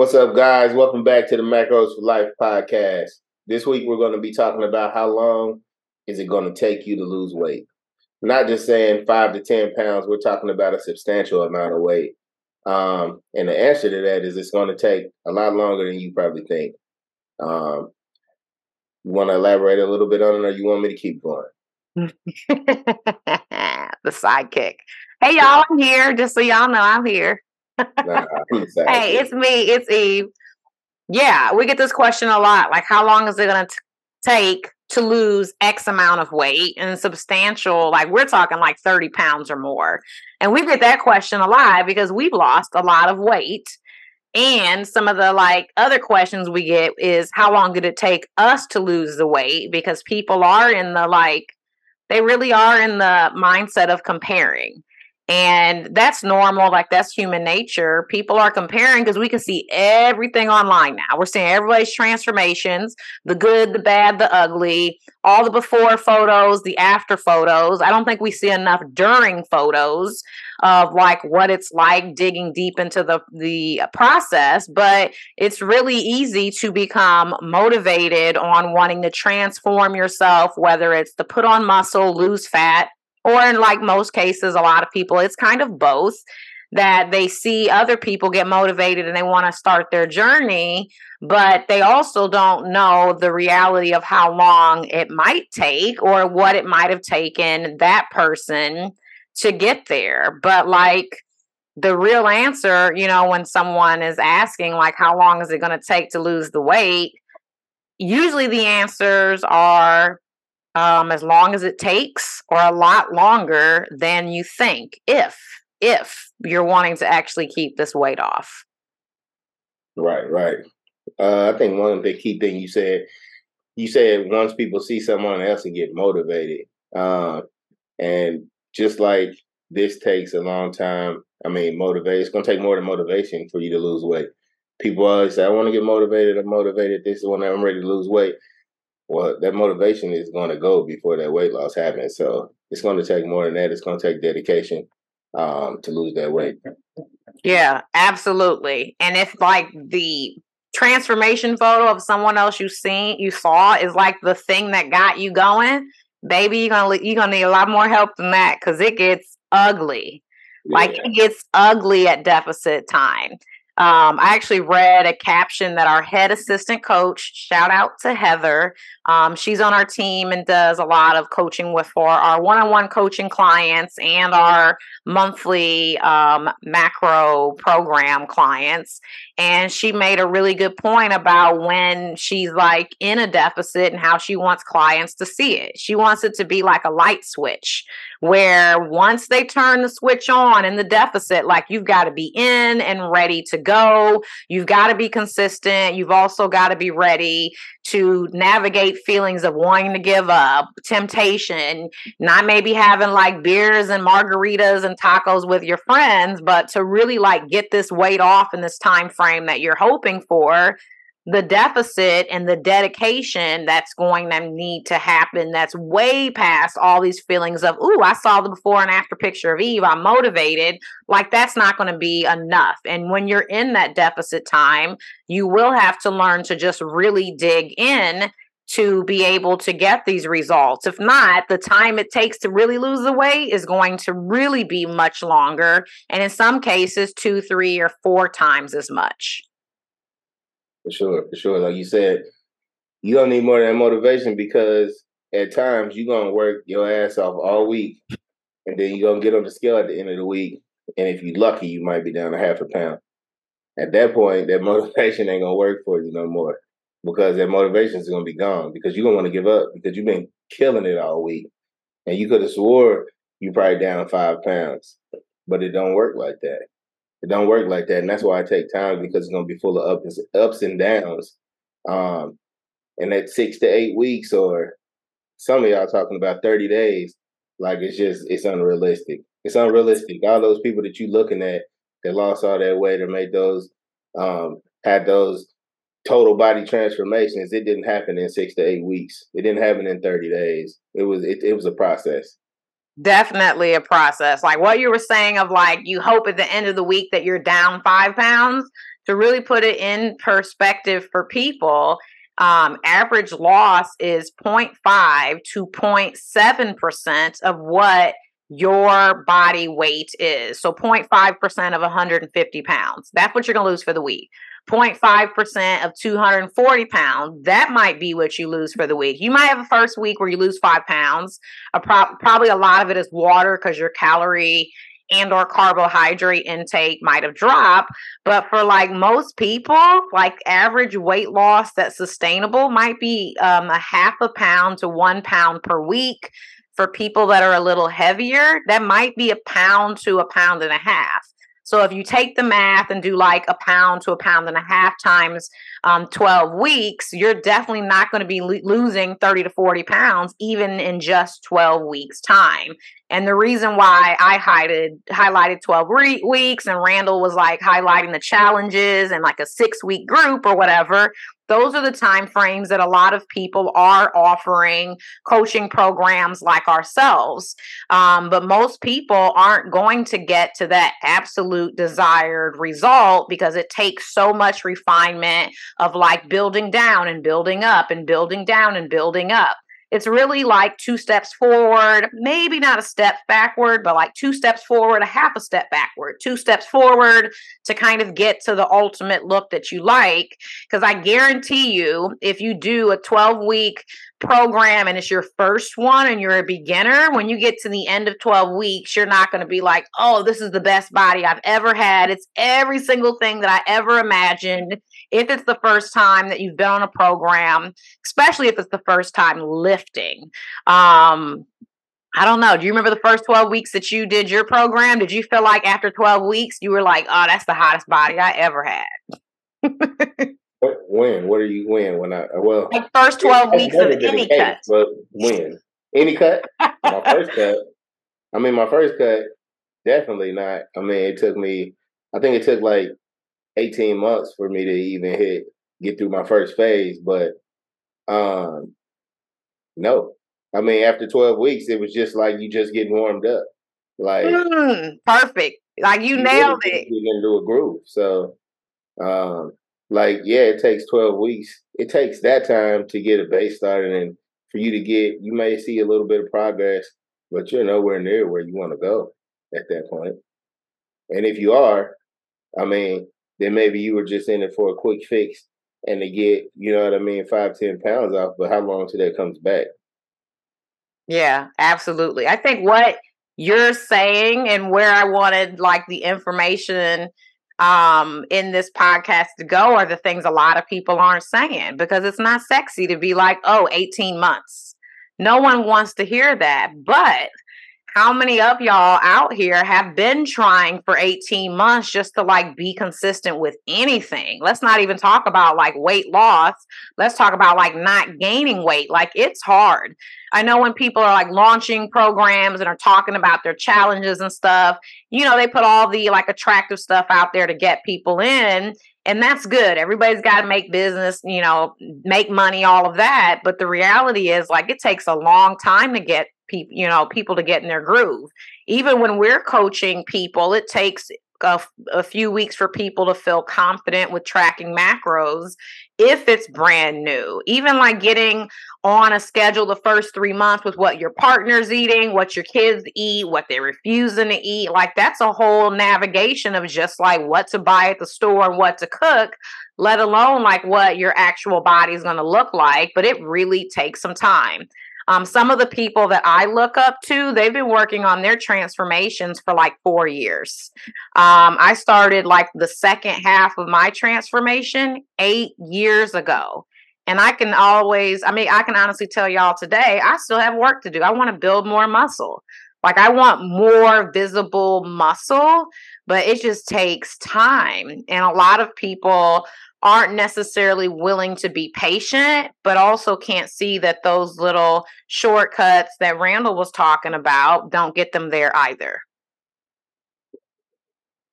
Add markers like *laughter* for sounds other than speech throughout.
What's up, guys? Welcome back to the Macros for Life podcast. This week, we're going to be talking about how long is it going to take you to lose weight. Not just saying five to 10 pounds, we're talking about a substantial amount of weight. Um, and the answer to that is it's going to take a lot longer than you probably think. Um, you want to elaborate a little bit on it, or you want me to keep going? *laughs* the sidekick. Hey, y'all, I'm here. Just so y'all know, I'm here nah, hey, it's me. It's Eve. Yeah, we get this question a lot. Like, how long is it going to take to lose X amount of weight and substantial? Like, we're talking like 30 pounds or more. And we get that question a lot because we've lost a lot of weight. And some of the like other questions we get is how long did it take us to lose the weight? Because people are in the like, they really are in the mindset of comparing. And that's normal. Like that's human nature. People are comparing because we can see everything online now. We're seeing everybody's transformations the good, the bad, the ugly, all the before photos, the after photos. I don't think we see enough during photos of like what it's like digging deep into the the process but it's really easy to become motivated on wanting to transform yourself whether it's to put on muscle lose fat or in like most cases a lot of people it's kind of both that they see other people get motivated and they want to start their journey but they also don't know the reality of how long it might take or what it might have taken that person to get there. But like the real answer you know when someone is asking like how long is it going to take to lose the weight? Usually the answers are um, as long as it takes or a lot longer than you think if if you're wanting to actually keep this weight off. Right right. Uh, i think one of the key thing you said you said once people see someone else and get motivated uh, and just like this takes a long time i mean motivate it's going to take more than motivation for you to lose weight. People always say i want to get motivated i'm motivated this is when i'm ready to lose weight well, that motivation is going to go before that weight loss happens. So it's going to take more than that. It's going to take dedication um, to lose that weight. Yeah, absolutely. And if like the transformation photo of someone else you seen you saw is like the thing that got you going, baby, you're gonna you're gonna need a lot more help than that because it gets ugly. Yeah. Like it gets ugly at deficit time. Um, I actually read a caption that our head assistant coach, shout out to Heather, um, she's on our team and does a lot of coaching with for our one-on-one coaching clients and our monthly um, macro program clients. And she made a really good point about when she's like in a deficit and how she wants clients to see it. She wants it to be like a light switch where once they turn the switch on in the deficit, like you've got to be in and ready to go. You've got to be consistent. You've also got to be ready to navigate feelings of wanting to give up, temptation, not maybe having like beers and margaritas and tacos with your friends, but to really like get this weight off in this time frame that you're hoping for the deficit and the dedication that's going to need to happen that's way past all these feelings of ooh i saw the before and after picture of eve i'm motivated like that's not going to be enough and when you're in that deficit time you will have to learn to just really dig in to be able to get these results. If not, the time it takes to really lose the weight is going to really be much longer. And in some cases, two, three, or four times as much. For sure, for sure. Like you said, you don't need more than motivation because at times you're gonna work your ass off all week, and then you're gonna get on the scale at the end of the week. And if you're lucky, you might be down a half a pound. At that point, that *laughs* motivation ain't gonna work for you no more because that motivation is gonna be gone because you don't want to give up because you've been killing it all week, and you could have swore you probably down five pounds, but it don't work like that. It don't work like that, and that's why I take time because it's gonna be full of ups ups and downs. Um, and that six to eight weeks, or some of y'all talking about 30 days, like it's just it's unrealistic. It's unrealistic. All those people that you looking at that lost all that weight or made those um had those total body transformations, it didn't happen in six to eight weeks. It didn't happen in 30 days. It was it, it was a process. Definitely a process. Like what you were saying of like you hope at the end of the week that you're down five pounds. To really put it in perspective for people, um, average loss is 0.5 to 0.7% of what your body weight is. So 0.5% of 150 pounds. That's what you're going to lose for the week. 0.5% of 240 pounds. That might be what you lose for the week. You might have a first week where you lose five pounds. A pro- probably a lot of it is water because your calorie and or carbohydrate intake might have dropped but for like most people like average weight loss that's sustainable might be um, a half a pound to one pound per week for people that are a little heavier that might be a pound to a pound and a half so if you take the math and do like a pound to a pound and a half times um, 12 weeks, you're definitely not going to be lo- losing 30 to 40 pounds even in just 12 weeks time. And the reason why I highlighted highlighted 12 re- weeks and Randall was like highlighting the challenges and like a 6 week group or whatever, those are the time frames that a lot of people are offering coaching programs like ourselves. Um, but most people aren't going to get to that absolute desired result because it takes so much refinement of like building down and building up and building down and building up it's really like two steps forward, maybe not a step backward, but like two steps forward, a half a step backward, two steps forward to kind of get to the ultimate look that you like. Because I guarantee you, if you do a 12 week program and it's your first one and you're a beginner, when you get to the end of 12 weeks, you're not going to be like, oh, this is the best body I've ever had. It's every single thing that I ever imagined if it's the first time that you've been on a program, especially if it's the first time lifting. Um, I don't know. Do you remember the first 12 weeks that you did your program? Did you feel like after 12 weeks you were like, oh, that's the hottest body I ever had? what, when? What are you when? When I well like first 12 weeks of any case, cut. But when? Any cut? my first cut. I mean my first cut, definitely not. I mean it took me I think it took like 18 months for me to even hit get through my first phase. But um no. I mean after 12 weeks it was just like you just getting warmed up. Like mm, perfect. Like you, you nailed it. Getting into a groove. So um like yeah, it takes 12 weeks. It takes that time to get a base started and for you to get you may see a little bit of progress, but you're nowhere near where you want to go at that point. And if you are, I mean, then maybe you were just in it for a quick fix and to get, you know what I mean, five, ten pounds off. But how long till that comes back? Yeah, absolutely. I think what you're saying and where I wanted like the information um in this podcast to go are the things a lot of people aren't saying because it's not sexy to be like, oh, 18 months. No one wants to hear that. But how many of y'all out here have been trying for 18 months just to like be consistent with anything? Let's not even talk about like weight loss. Let's talk about like not gaining weight. Like it's hard. I know when people are like launching programs and are talking about their challenges and stuff, you know, they put all the like attractive stuff out there to get people in. And that's good. Everybody's got to make business, you know, make money, all of that. But the reality is, like, it takes a long time to get people, you know, people to get in their groove. Even when we're coaching people, it takes a, a, few weeks for people to feel confident with tracking macros if it's brand new. Even like getting on a schedule the first three months with what your partner's eating, what your kids eat, what they're refusing to eat. Like that's a whole navigation of just like what to buy at the store and what to cook, let alone like what your actual body is going to look like. But it really takes some time. Um, some of the people that I look up to, they've been working on their transformations for like four years. Um, I started like the second half of my transformation eight years ago. And I can always, I mean, I can honestly tell y'all today, I still have work to do. I want to build more muscle. Like, I want more visible muscle, but it just takes time. And a lot of people aren't necessarily willing to be patient, but also can't see that those little shortcuts that Randall was talking about don't get them there either.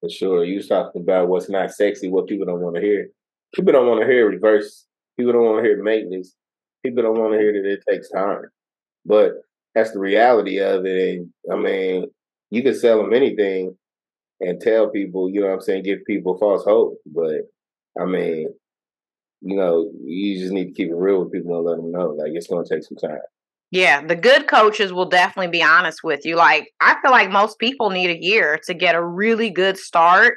For sure. You was talking about what's not sexy, what people don't want to hear. People don't want to hear reverse. People don't want to hear maintenance. People don't want to hear that it takes time. But that's the reality of it. And I mean, you can sell them anything and tell people, you know what I'm saying, give people false hope. But I mean, you know, you just need to keep it real with people and let them know, like, it's going to take some time. Yeah, the good coaches will definitely be honest with you. Like, I feel like most people need a year to get a really good start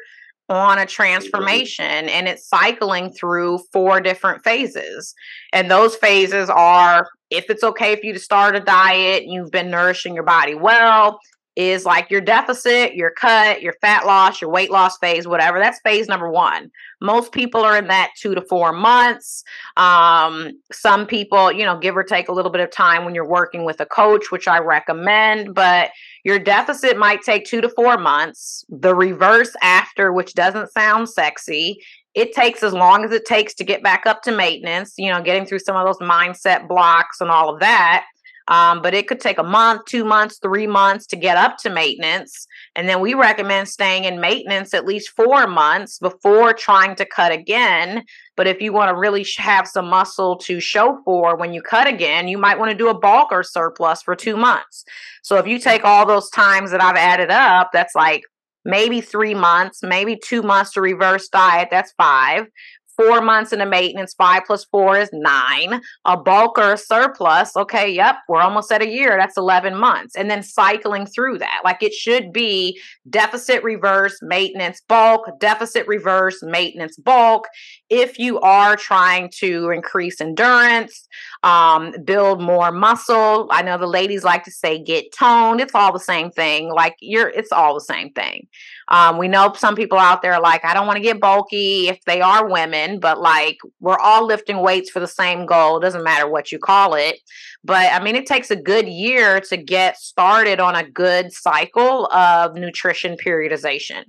on a mm-hmm. transformation and it's cycling through four different phases. And those phases are if it's okay for you to start a diet, you've been nourishing your body well, is like your deficit, your cut, your fat loss, your weight loss phase, whatever. That's phase number one. Most people are in that two to four months. Um, some people, you know, give or take a little bit of time when you're working with a coach, which I recommend, but your deficit might take two to four months. The reverse after, which doesn't sound sexy, it takes as long as it takes to get back up to maintenance, you know, getting through some of those mindset blocks and all of that. Um, but it could take a month, two months, three months to get up to maintenance. And then we recommend staying in maintenance at least four months before trying to cut again. But if you want to really have some muscle to show for when you cut again, you might want to do a bulk or surplus for two months. So if you take all those times that I've added up, that's like maybe three months, maybe two months to reverse diet, that's five four months in a maintenance, five plus four is nine. A bulk or a surplus, okay, yep, we're almost at a year. That's 11 months. And then cycling through that. Like it should be deficit reverse, maintenance, bulk, deficit reverse, maintenance, bulk. If you are trying to increase endurance, um, build more muscle. I know the ladies like to say get toned. It's all the same thing. Like you're, it's all the same thing. Um, we know some people out there like, I don't want to get bulky if they are women, but like we're all lifting weights for the same goal. It doesn't matter what you call it. But I mean, it takes a good year to get started on a good cycle of nutrition periodization.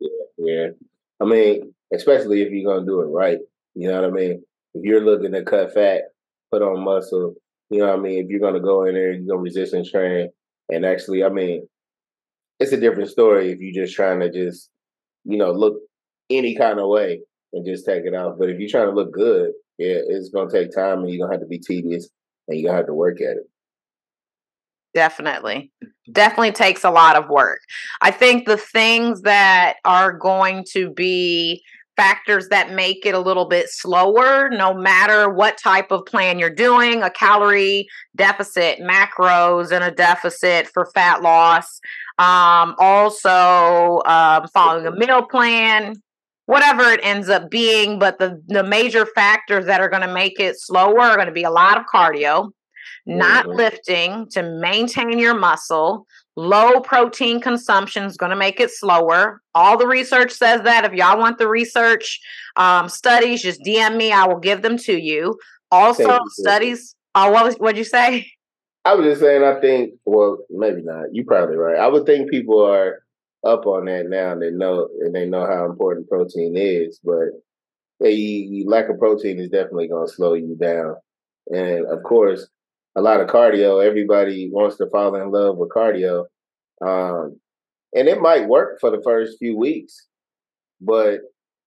Yeah, yeah. I mean, especially if you're gonna do it right. You know what I mean? If you're looking to cut fat, put on muscle, you know what I mean? If you're gonna go in there, you're gonna resistance train and actually, I mean, it's a different story if you're just trying to just, you know, look any kind of way and just take it off. But if you're trying to look good, yeah, it's gonna take time and you're gonna have to be tedious and you're gonna have to work at it. Definitely. Definitely takes a lot of work. I think the things that are going to be factors that make it a little bit slower, no matter what type of plan you're doing a calorie deficit, macros, and a deficit for fat loss. Um, also, um, following a meal plan, whatever it ends up being. But the, the major factors that are going to make it slower are going to be a lot of cardio, not mm-hmm. lifting to maintain your muscle, Low protein consumption is going to make it slower. All the research says that. If y'all want the research um, studies, just DM me. I will give them to you. Also, you. studies. Uh, what was what'd you say? I was just saying. I think. Well, maybe not. You probably right. I would think people are up on that now, and they know and they know how important protein is. But a lack of protein is definitely going to slow you down. And of course, a lot of cardio. Everybody wants to fall in love with cardio. Um, and it might work for the first few weeks, but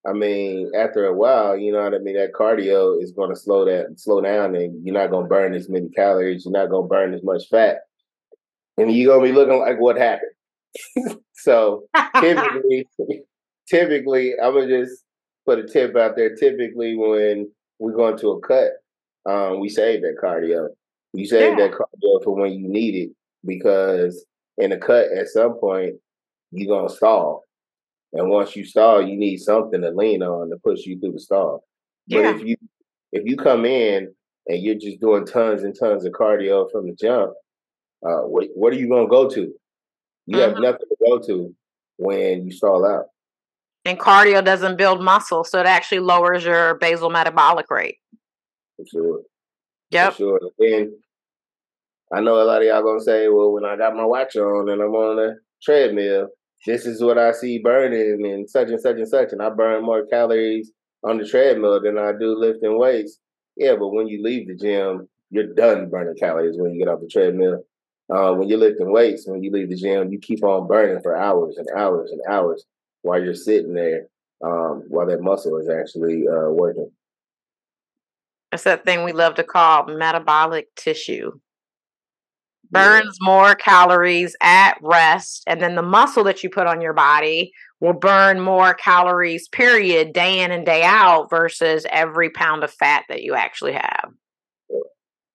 I mean, after a while, you know what I mean. That cardio is going to slow that slow down, and you're not going to burn as many calories. You're not going to burn as much fat, and you're going to be looking like what happened. *laughs* so typically, typically, I'm gonna just put a tip out there. Typically, when we go into a cut, um, we save that cardio. You save yeah. that cardio for when you need it because in a cut at some point you're gonna stall. And once you stall, you need something to lean on to push you through the stall. Yeah. But if you if you come in and you're just doing tons and tons of cardio from the jump, uh, what what are you gonna go to? You mm-hmm. have nothing to go to when you stall out. And cardio doesn't build muscle, so it actually lowers your basal metabolic rate. For sure. Yep. For sure. And I know a lot of y'all gonna say, well, when I got my watch on and I'm on a treadmill, this is what I see burning and such and such and such. And I burn more calories on the treadmill than I do lifting weights. Yeah, but when you leave the gym, you're done burning calories when you get off the treadmill. Uh, when you're lifting weights, when you leave the gym, you keep on burning for hours and hours and hours while you're sitting there, um, while that muscle is actually uh, working. That's that thing we love to call metabolic tissue. Burns yeah. more calories at rest, and then the muscle that you put on your body will burn more calories, period, day in and day out, versus every pound of fat that you actually have.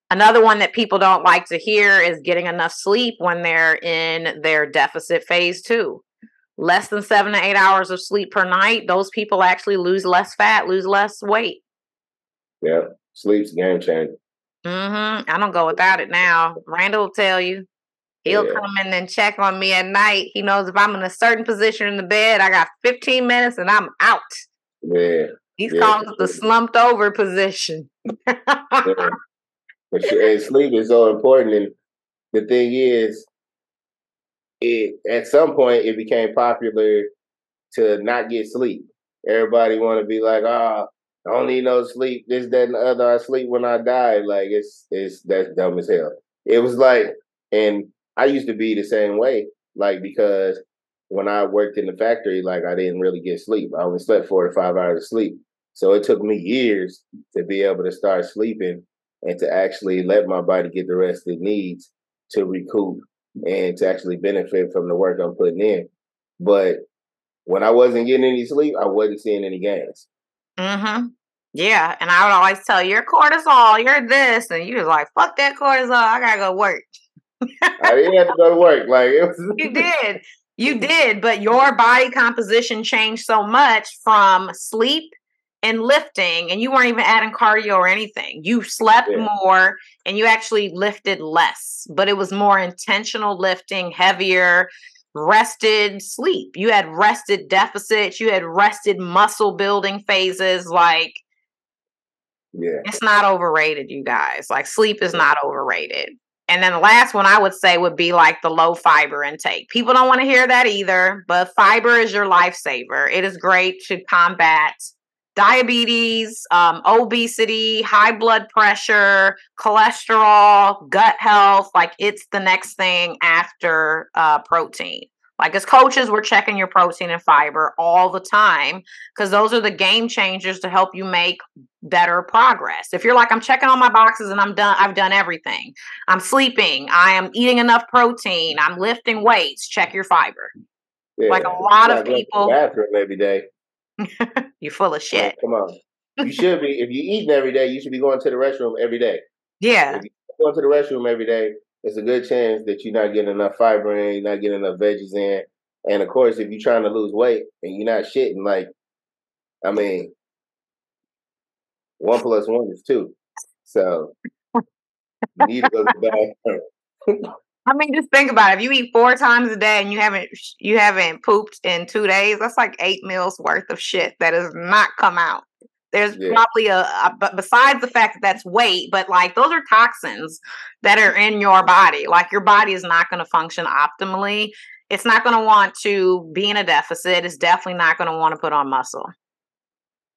Another one that people don't like to hear is getting enough sleep when they're in their deficit phase two. Less than seven to eight hours of sleep per night, those people actually lose less fat, lose less weight. Yeah, sleep's game changer. Mm-hmm. I don't go without it now. Randall will tell you. He'll yeah. come in and check on me at night. He knows if I'm in a certain position in the bed, I got 15 minutes and I'm out. Yeah. He's yeah. calling it the slumped over position. *laughs* yeah. And sleep is so important. And the thing is, it at some point it became popular to not get sleep. Everybody want to be like, ah, oh, I don't need no sleep. This, that, and the other. I sleep when I die. Like it's it's that's dumb as hell. It was like, and I used to be the same way. Like because when I worked in the factory, like I didn't really get sleep. I only slept four to five hours of sleep. So it took me years to be able to start sleeping and to actually let my body get the rest it needs to recoup and to actually benefit from the work I'm putting in. But when I wasn't getting any sleep, I wasn't seeing any gains. Mm-hmm. Yeah. And I would always tell you, you're cortisol, you're this. And you was like, fuck that cortisol. I gotta go work. I didn't have to go to work. Like it was You did. You did, but your body composition changed so much from sleep and lifting and you weren't even adding cardio or anything. You slept yeah. more and you actually lifted less, but it was more intentional lifting, heavier, rested sleep. You had rested deficits, you had rested muscle building phases like yeah. It's not overrated, you guys. Like sleep is not overrated. And then the last one I would say would be like the low fiber intake. People don't want to hear that either, but fiber is your lifesaver. It is great to combat diabetes, um, obesity, high blood pressure, cholesterol, gut health. Like it's the next thing after uh, protein. Like as coaches, we're checking your protein and fiber all the time because those are the game changers to help you make better progress. If you're like, I'm checking all my boxes and I'm done, I've done everything. I'm sleeping, I am eating enough protein, I'm lifting weights, check your fiber. Yeah, like a lot of people bathroom every day. *laughs* You're full of shit. Come on. You *laughs* should be if you're eating every day, you should be going to the restroom every day. Yeah. If you're going to the restroom every day, it's a good chance that you're not getting enough fiber in, you're not getting enough veggies in. And of course, if you're trying to lose weight and you're not shitting, like, I mean, one plus one is two. So you need to go to the bathroom. *laughs* I mean, just think about it. If you eat four times a day and you haven't you haven't pooped in two days, that's like eight meals worth of shit that has not come out. There's yeah. probably a, a, but besides the fact that that's weight, but like those are toxins that are in your body. Like your body is not going to function optimally. It's not going to want to be in a deficit. It's definitely not going to want to put on muscle.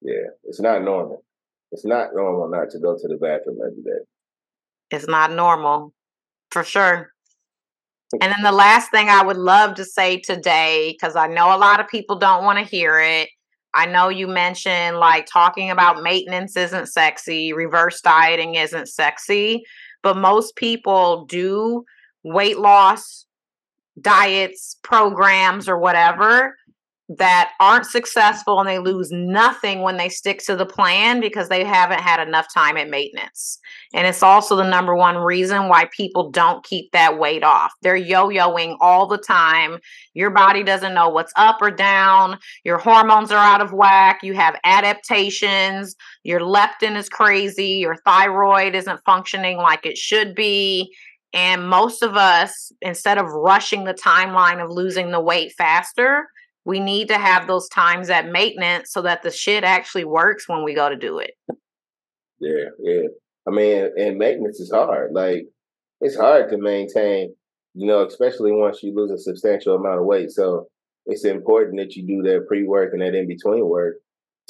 Yeah, it's not normal. It's not normal not to go to the bathroom every day. It's not normal, for sure. And then the last thing I would love to say today, because I know a lot of people don't want to hear it. I know you mentioned like talking about maintenance isn't sexy, reverse dieting isn't sexy, but most people do weight loss diets, programs, or whatever that aren't successful and they lose nothing when they stick to the plan because they haven't had enough time at maintenance. And it's also the number one reason why people don't keep that weight off. They're yo yoing all the time. Your body doesn't know what's up or down. Your hormones are out of whack. You have adaptations. Your leptin is crazy. Your thyroid isn't functioning like it should be. And most of us, instead of rushing the timeline of losing the weight faster, we need to have those times at maintenance so that the shit actually works when we go to do it. Yeah, yeah. I mean, and maintenance is hard. Like, it's hard to maintain, you know, especially once you lose a substantial amount of weight. So it's important that you do that pre work and that in between work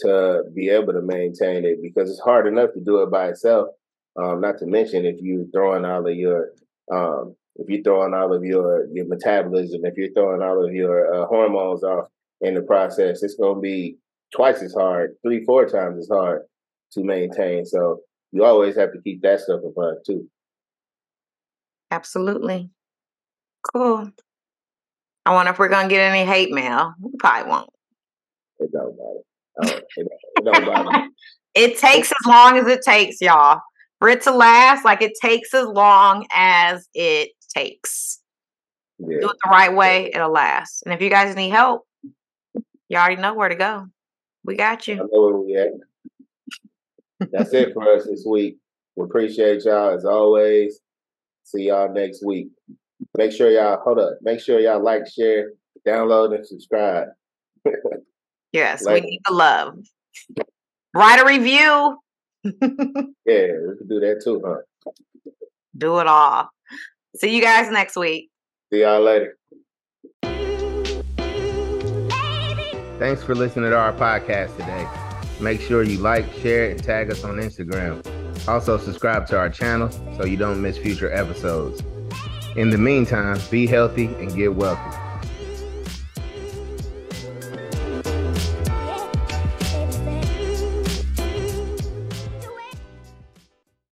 to be able to maintain it because it's hard enough to do it by itself. Um, not to mention if you're throwing all of your um, if you're throwing all of your your metabolism, if you're throwing all of your uh, hormones off in the process, it's going to be twice as hard, three, four times as hard to maintain. So you always have to keep that stuff in mind too. Absolutely. Cool. I wonder if we're gonna get any hate mail. We probably won't. It don't matter. It don't, it don't matter. *laughs* it takes as long as it takes, y'all. For it to last, like it takes as long as it takes. Yeah. Do it the right way, it'll last. And if you guys need help, you already know where to go. We got you. I know where we at. That's it for us this week. We appreciate y'all as always. See y'all next week. Make sure y'all hold up. Make sure y'all like, share, download, and subscribe. *laughs* yes, we need the love. Write a review. *laughs* yeah, we can do that too, huh? Do it all. See you guys next week. See y'all later. Thanks for listening to our podcast today. Make sure you like, share, and tag us on Instagram. Also, subscribe to our channel so you don't miss future episodes. In the meantime, be healthy and get wealthy.